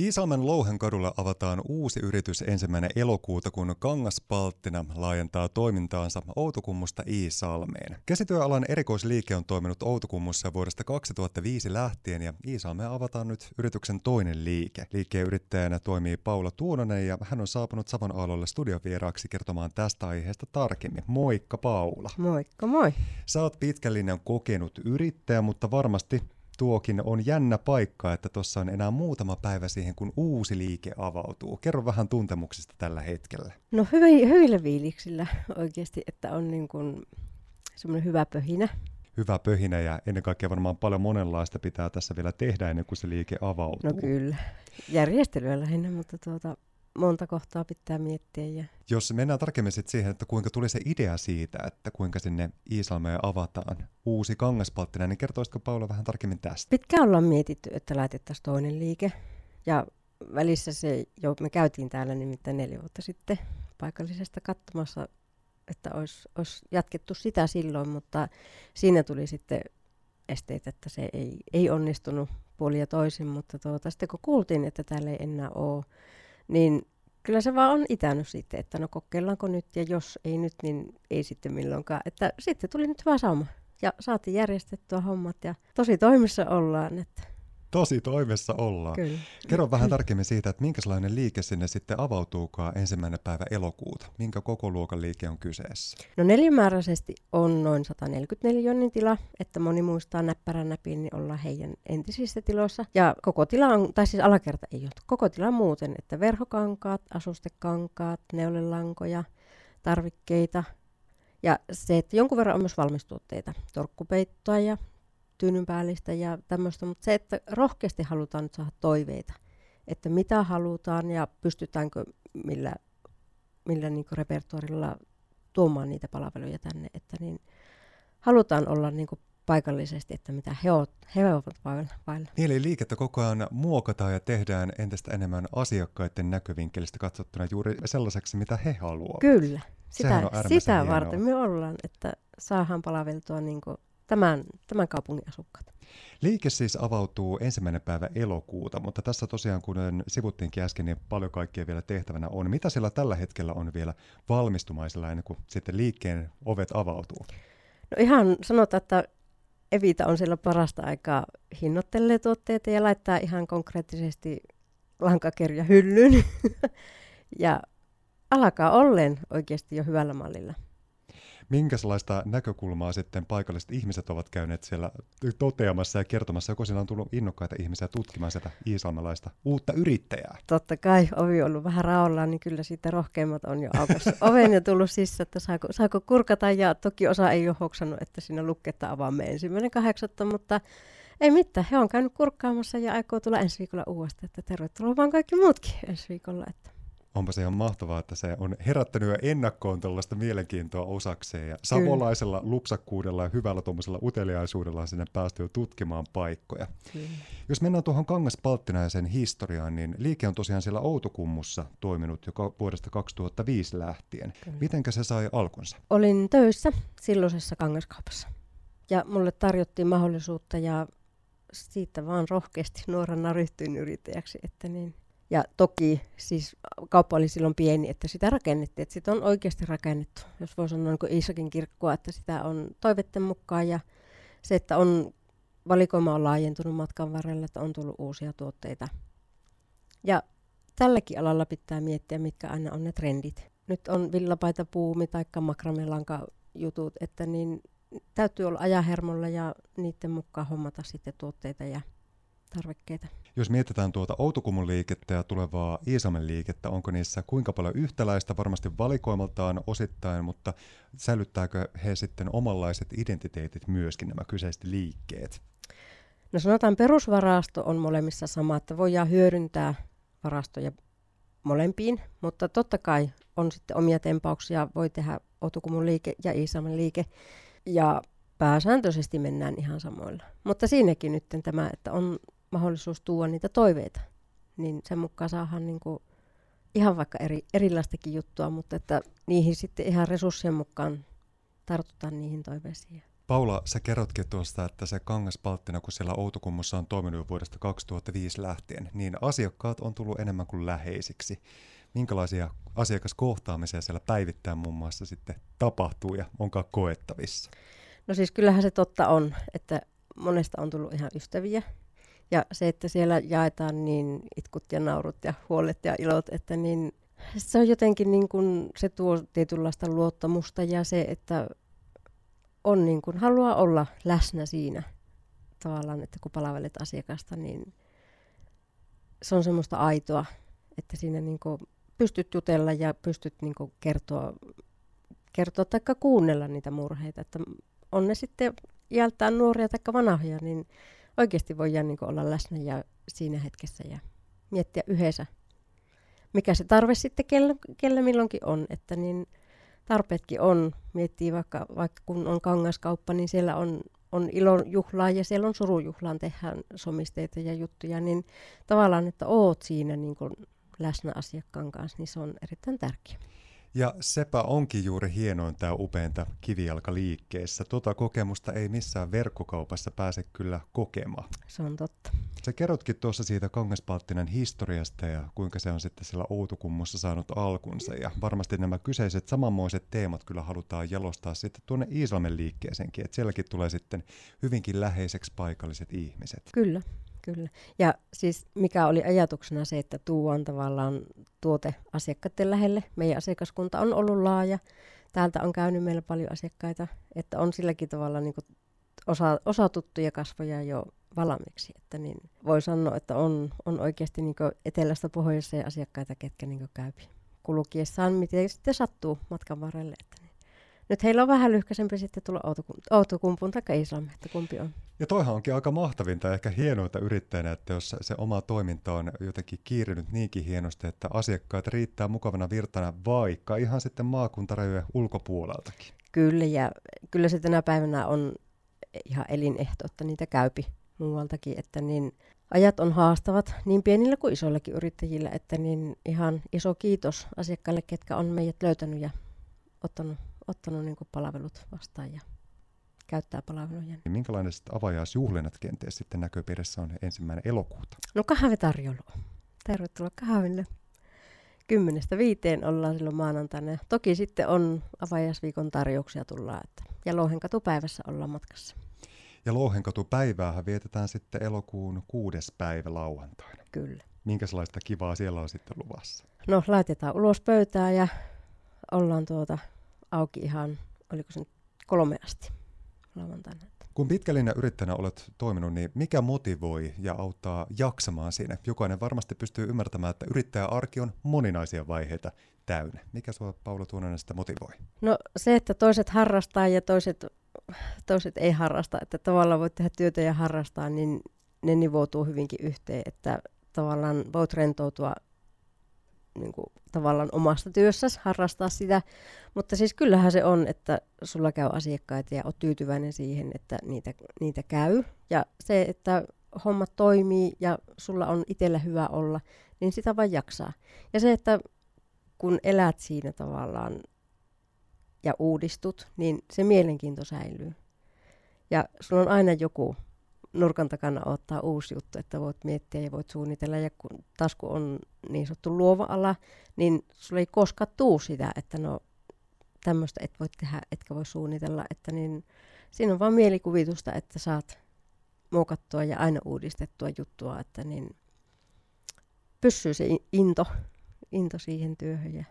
Iisalmen Louhenkadulla avataan uusi yritys ensimmäinen elokuuta, kun Kangaspalttina laajentaa toimintaansa Outokummusta Iisalmeen. Käsityöalan erikoisliike on toiminut Outokummussa vuodesta 2005 lähtien ja Iisalmeen avataan nyt yrityksen toinen liike. Liikkeen yrittäjänä toimii Paula Tuononen ja hän on saapunut Savon aallolle studiovieraaksi kertomaan tästä aiheesta tarkemmin. Moikka Paula. Moikka moi. Sä oot pitkällinen kokenut yrittäjä, mutta varmasti tuokin on jännä paikka, että tuossa on enää muutama päivä siihen, kun uusi liike avautuu. Kerro vähän tuntemuksista tällä hetkellä. No hyvä, hyvillä fiiliksillä oikeasti, että on niin kuin semmoinen hyvä pöhinä. Hyvä pöhinä ja ennen kaikkea varmaan paljon monenlaista pitää tässä vielä tehdä ennen kuin se liike avautuu. No kyllä, järjestelyä lähinnä, mutta tuota, monta kohtaa pitää miettiä. Ja... Jos mennään tarkemmin sit siihen, että kuinka tuli se idea siitä, että kuinka sinne Iisalmeen avataan uusi kangaspalttina, niin kertoisitko Paula vähän tarkemmin tästä? Pitkään ollaan mietitty, että laitettaisiin toinen liike. Ja välissä se, jo, me käytiin täällä nimittäin neljä vuotta sitten paikallisesta katsomassa, että olisi, olisi jatkettu sitä silloin, mutta siinä tuli sitten esteitä, että se ei, ei onnistunut puoli ja toisin, mutta tuota, sitten kun kuultiin, että täällä ei enää ole niin kyllä se vaan on itänyt sitten, että no kokeillaanko nyt ja jos ei nyt, niin ei sitten milloinkaan. Että sitten tuli nyt vaan sauma ja saatiin järjestettyä hommat ja tosi toimissa ollaan. Että tosi toimessa ollaan. Kyllä. Kerro vähän tarkemmin siitä, että minkälainen liike sinne sitten avautuukaan ensimmäinen päivä elokuuta. Minkä koko luokan liike on kyseessä? No neljämääräisesti on noin 144 jonnin tila, että moni muistaa näppärän näpiin, niin ollaan heidän entisissä tiloissa. Ja koko tila on, tai siis alakerta ei ole, koko tila muuten, että verhokankaat, asustekankaat, neulelankoja, tarvikkeita, ja se, että jonkun verran on myös valmistuotteita, torkkupeittoa ja tyynynpäällistä ja tämmöistä, mutta se, että rohkeasti halutaan nyt saada toiveita, että mitä halutaan ja pystytäänkö millä, millä niin repertuarilla tuomaan niitä palveluja tänne, että niin halutaan olla niin paikallisesti, että mitä he, ovat, he ovat vailla. Niin, eli liikettä koko ajan muokataan ja tehdään entistä enemmän asiakkaiden näkövinkkelistä katsottuna juuri sellaiseksi, mitä he haluavat. Kyllä, sitä, sitä varten me ollaan, että saadaan palaveltua niin tämän, tämän kaupungin asukkaat. Liike siis avautuu ensimmäinen päivä elokuuta, mutta tässä tosiaan, kuten sivuttiinkin äsken, niin paljon kaikkea vielä tehtävänä on. Mitä siellä tällä hetkellä on vielä valmistumaisella ennen kuin sitten liikkeen ovet avautuu? No ihan sanotaan, että Evita on siellä parasta aikaa hinnoittelee tuotteita ja laittaa ihan konkreettisesti lankakerja hyllyyn. ja alkaa ollen oikeasti jo hyvällä mallilla minkälaista näkökulmaa sitten paikalliset ihmiset ovat käyneet siellä toteamassa ja kertomassa, joko siellä on tullut innokkaita ihmisiä tutkimaan sitä iisalmelaista uutta yrittäjää? Totta kai, ovi on ollut vähän raollaan, niin kyllä siitä rohkeimmat on jo aukassut oven ja tullut sisään, että saako, saako kurkata, ja toki osa ei ole hoksannut, että siinä luketta avaamme ensimmäinen kahdeksatta, mutta ei mitään, he on käynyt kurkkaamassa ja aikoo tulla ensi viikolla uudestaan, että tervetuloa vaan kaikki muutkin ensi viikolla. Että onpa se ihan mahtavaa, että se on herättänyt jo ennakkoon tällaista mielenkiintoa osakseen. Ja savolaisella Kyllä. lupsakkuudella ja hyvällä tuommoisella uteliaisuudella sinne päästy jo tutkimaan paikkoja. Kyllä. Jos mennään tuohon Kangaspalttina ja sen historiaan, niin liike on tosiaan siellä Outokummussa toiminut jo vuodesta 2005 lähtien. Kyllä. Mitenkä se sai alkunsa? Olin töissä silloisessa kangaskaupassa. Ja mulle tarjottiin mahdollisuutta ja siitä vaan rohkeasti nuorena ryhtyin yrittäjäksi, että niin ja toki siis kauppa oli silloin pieni, että sitä rakennettiin, että sitä on oikeasti rakennettu, jos voi sanoa niin Iisakin kirkkoa, että sitä on toivetten mukaan ja se, että on valikoima on laajentunut matkan varrella, että on tullut uusia tuotteita. Ja tälläkin alalla pitää miettiä, mitkä aina on ne trendit. Nyt on villapaita puumi tai makramelanka jutut, että niin täytyy olla ajahermolla ja niiden mukaan hommata sitten tuotteita ja tarvikkeita. Jos mietitään tuota Outokumun liikettä ja tulevaa Iisamen liikettä, onko niissä kuinka paljon yhtäläistä, varmasti valikoimaltaan osittain, mutta säilyttääkö he sitten omanlaiset identiteetit myöskin nämä kyseiset liikkeet? No sanotaan perusvarasto on molemmissa sama, että voidaan hyödyntää varastoja molempiin, mutta totta kai on sitten omia tempauksia, voi tehdä Outokumun liike ja Iisamen liike, ja pääsääntöisesti mennään ihan samoilla. Mutta siinäkin nyt tämä, että on mahdollisuus tuoda niitä toiveita, niin sen mukaan saadaan niin kuin ihan vaikka eri, erilaistakin juttua, mutta että niihin sitten ihan resurssien mukaan tartutaan niihin toiveisiin. Paula, sä kerrotkin tuosta, että se kangaspalttina, kun siellä Outokummussa on toiminut vuodesta 2005 lähtien, niin asiakkaat on tullut enemmän kuin läheisiksi. Minkälaisia asiakaskohtaamisia siellä päivittäin muun muassa sitten tapahtuu ja onkaan koettavissa? No siis kyllähän se totta on, että monesta on tullut ihan ystäviä. Ja se, että siellä jaetaan niin itkut ja naurut ja huolet ja ilot, että niin se on jotenkin niin kuin, se tuo tietynlaista luottamusta ja se, että on niin kuin, haluaa olla läsnä siinä tavallaan, että kun palvelet asiakasta, niin se on semmoista aitoa, että siinä niin kuin pystyt jutella ja pystyt niin kuin kertoa, kertoa tai kuunnella niitä murheita, että on ne sitten iältään nuoria tai vanhoja, niin oikeasti voidaan niin olla läsnä ja siinä hetkessä ja miettiä yhdessä, mikä se tarve sitten kellä, kellä milloinkin on, että niin tarpeetkin on, miettii vaikka, vaikka kun on kangaskauppa, niin siellä on, on ilon juhlaa ja siellä on surujuhlaan tehdään somisteita ja juttuja, niin tavallaan, että oot siinä niin kuin läsnä asiakkaan kanssa, niin se on erittäin tärkeää. Ja sepä onkin juuri hienointa upeinta kivijalkaliikkeessä. Tuota kokemusta ei missään verkkokaupassa pääse kyllä kokemaan. Se on totta. Sä kerrotkin tuossa siitä Kangaspalttinen historiasta ja kuinka se on sitten siellä Outokummussa saanut alkunsa. Ja varmasti nämä kyseiset samanmoiset teemat kyllä halutaan jalostaa sitten tuonne Iisalmen liikkeeseenkin. Että sielläkin tulee sitten hyvinkin läheiseksi paikalliset ihmiset. Kyllä, Kyllä. Ja siis mikä oli ajatuksena se, että tuon tavallaan tuote asiakkaiden lähelle. Meidän asiakaskunta on ollut laaja. Täältä on käynyt meillä paljon asiakkaita, että on silläkin tavalla niin kuin osa, osa tuttuja kasvoja jo valmiiksi. Että niin voi sanoa, että on, on oikeasti niin etelästä pohjoiseen asiakkaita, ketkä niin käypi kulkiessaan, miten sitten sattuu matkan varrelle. Että. Nyt heillä on vähän lyhkäisempi sitten tulla Outokumpuun tai Iisalmi, että kumpi on. Ja toihan onkin aika mahtavinta ja ehkä hienointa yrittäjänä, että jos se oma toiminta on jotenkin kiirinyt niinkin hienosti, että asiakkaat riittää mukavana virtana vaikka ihan sitten maakuntarajojen ulkopuoleltakin. Kyllä, ja kyllä se tänä päivänä on ihan elinehto, että niitä käypi muualtakin, että niin ajat on haastavat niin pienillä kuin isoillakin yrittäjillä, että niin ihan iso kiitos asiakkaille, ketkä on meidät löytänyt ja ottanut, ottanut niin palvelut vastaan ja käyttää palveluja. Niin minkälaiset avajaisjuhlinnat kenties sitten näköpiirissä on ensimmäinen elokuuta? No kahvitarjoulu. Tervetuloa kahville. Kymmenestä viiteen ollaan silloin maanantaina. Toki sitten on avajaisviikon tarjouksia tullaan. Että, ja Louhenkatupäivässä ollaan matkassa. Ja Louhenkatupäiväähän vietetään sitten elokuun kuudes päivä lauantaina. Kyllä. Minkälaista kivaa siellä on sitten luvassa? No laitetaan ulos pöytää ja ollaan tuota auki ihan, oliko se nyt kolme asti lauantaina. Kun pitkällinen yrittäjänä olet toiminut, niin mikä motivoi ja auttaa jaksamaan siinä? Jokainen varmasti pystyy ymmärtämään, että yrittäjäarki on moninaisia vaiheita täynnä. Mikä sinua, Paula Tuunanen, sitä motivoi? No se, että toiset harrastaa ja toiset, toiset ei harrasta, että tavallaan voit tehdä työtä ja harrastaa, niin ne nivoutuu hyvinkin yhteen, että tavallaan voit rentoutua niin kuin, tavallaan omasta työssäsi harrastaa sitä. Mutta siis kyllähän se on, että sulla käy asiakkaita ja oot tyytyväinen siihen, että niitä, niitä käy. Ja se, että hommat toimii ja sulla on itsellä hyvä olla, niin sitä vaan jaksaa. Ja se, että kun elät siinä tavallaan ja uudistut, niin se mielenkiinto säilyy. Ja sulla on aina joku nurkan takana ottaa uusi juttu, että voit miettiä ja voit suunnitella. Ja kun, taas kun on niin sanottu luova ala, niin sulla ei koskaan tuu sitä, että no tämmöistä et voi tehdä, etkä voi suunnitella. Että niin, siinä on vain mielikuvitusta, että saat muokattua ja aina uudistettua juttua, että niin pysyy se into, into siihen työhön. Ja,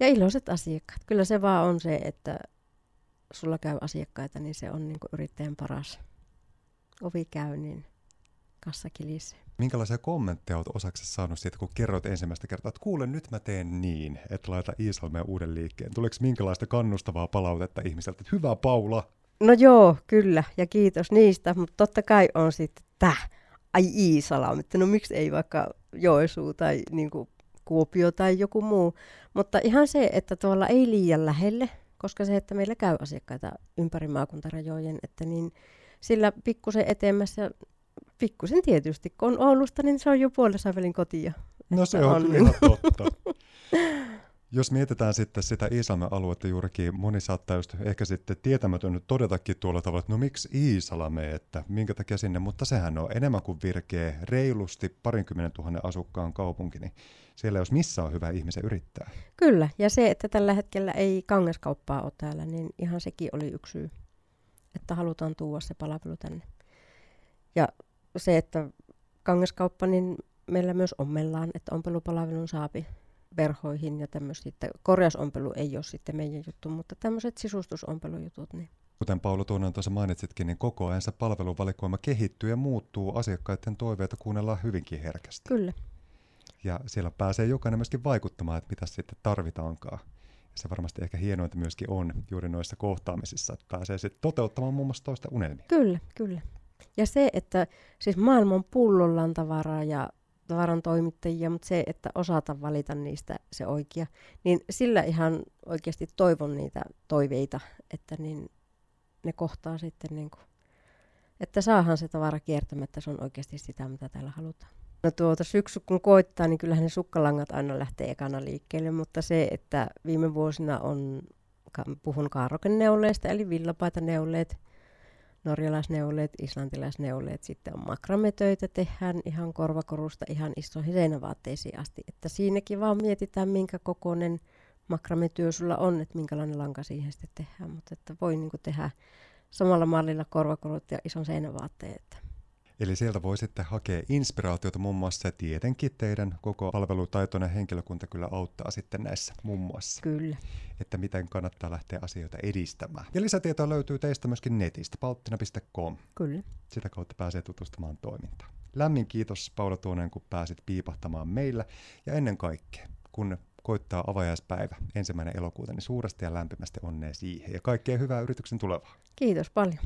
ja iloiset asiakkaat. Kyllä se vaan on se, että sulla käy asiakkaita, niin se on niin yrittäjän paras ovi käy, niin kassa kilisee. Minkälaisia kommentteja olet osaksi saanut siitä, kun kerroit ensimmäistä kertaa, että kuule nyt mä teen niin, että laita Iisalmeen uuden liikkeen. Tuleeko minkälaista kannustavaa palautetta ihmiseltä, että hyvä Paula? No joo, kyllä, ja kiitos niistä, mutta totta kai on sitten täh, ai Iisala, että no miksi ei vaikka Joensuu tai niin kuin Kuopio tai joku muu. Mutta ihan se, että tuolla ei liian lähelle, koska se, että meillä käy asiakkaita ympäri maakuntarajojen, että niin sillä pikkusen etemmässä, pikkusen tietysti, kun on Oulusta, niin se on jo puolessa välin kotia. No se on, on kyllä ihan totta. Jos mietitään sitten sitä Iisalmen aluetta juurikin, moni saattaa just ehkä sitten tietämätön todetakin tuolla tavalla, että no miksi Iisalme, että minkä takia sinne, mutta sehän on enemmän kuin virkeä, reilusti parinkymmenen tuhannen asukkaan kaupunki, niin siellä jos missä on hyvä ihmisen yrittää. Kyllä, ja se, että tällä hetkellä ei kangaskauppaa ole täällä, niin ihan sekin oli yksi syy, että halutaan tuoda se palvelu tänne. Ja se, että kangaskauppa, niin meillä myös ommellaan, että ompelupalvelun saapi verhoihin ja tämmöistä. Korjausompelu ei ole sitten meidän juttu, mutta tämmöiset sisustusompelujutut. Niin. Kuten Paolo Tuonen tuossa mainitsitkin, niin koko ajan se palveluvalikoima kehittyy ja muuttuu. Asiakkaiden toiveita kuunnellaan hyvinkin herkästi. Kyllä. Ja siellä pääsee jokainen myöskin vaikuttamaan, että mitä sitten tarvitaankaan. Se varmasti ehkä hienointa myöskin on juuri noissa kohtaamisissa, että pääsee sitten toteuttamaan muun muassa toista unelmia. Kyllä, kyllä. Ja se, että siis maailman pullolla on tavaraa ja tavaran toimittajia, mutta se, että osata valita niistä se oikea, niin sillä ihan oikeasti toivon niitä toiveita, että niin ne kohtaa sitten niin kuin, että saahan se tavara kiertämättä, se on oikeasti sitä, mitä täällä halutaan. No tuota syksy kun koittaa, niin kyllähän ne sukkalangat aina lähtee ekana liikkeelle, mutta se, että viime vuosina on, puhun kaarokenneuleista, eli villapaita-neuleet, norjalaisneuleet, islantilaisneuleet, sitten on makrametöitä, tehdään ihan korvakorusta ihan isoihin seinävaatteisiin asti. Että siinäkin vaan mietitään, minkä kokoinen makrametyö sulla on, että minkälainen lanka siihen sitten tehdään. Mutta että voi niin tehdä samalla mallilla korvakorut ja ison seinävaatteen. Että Eli sieltä voi sitten hakea inspiraatiota muun muassa tietenkin teidän koko palvelutaitoinen henkilökunta kyllä auttaa sitten näissä muun muassa. Kyllä. Että miten kannattaa lähteä asioita edistämään. Ja lisätietoa löytyy teistä myöskin netistä, palttina.com. Kyllä. Sitä kautta pääsee tutustumaan toimintaan. Lämmin kiitos Paula Tuonen, kun pääsit piipahtamaan meillä. Ja ennen kaikkea, kun koittaa avajaispäivä ensimmäinen elokuuta, niin suuresti ja lämpimästi onnea siihen. Ja kaikkea hyvää yrityksen tulevaa. Kiitos paljon.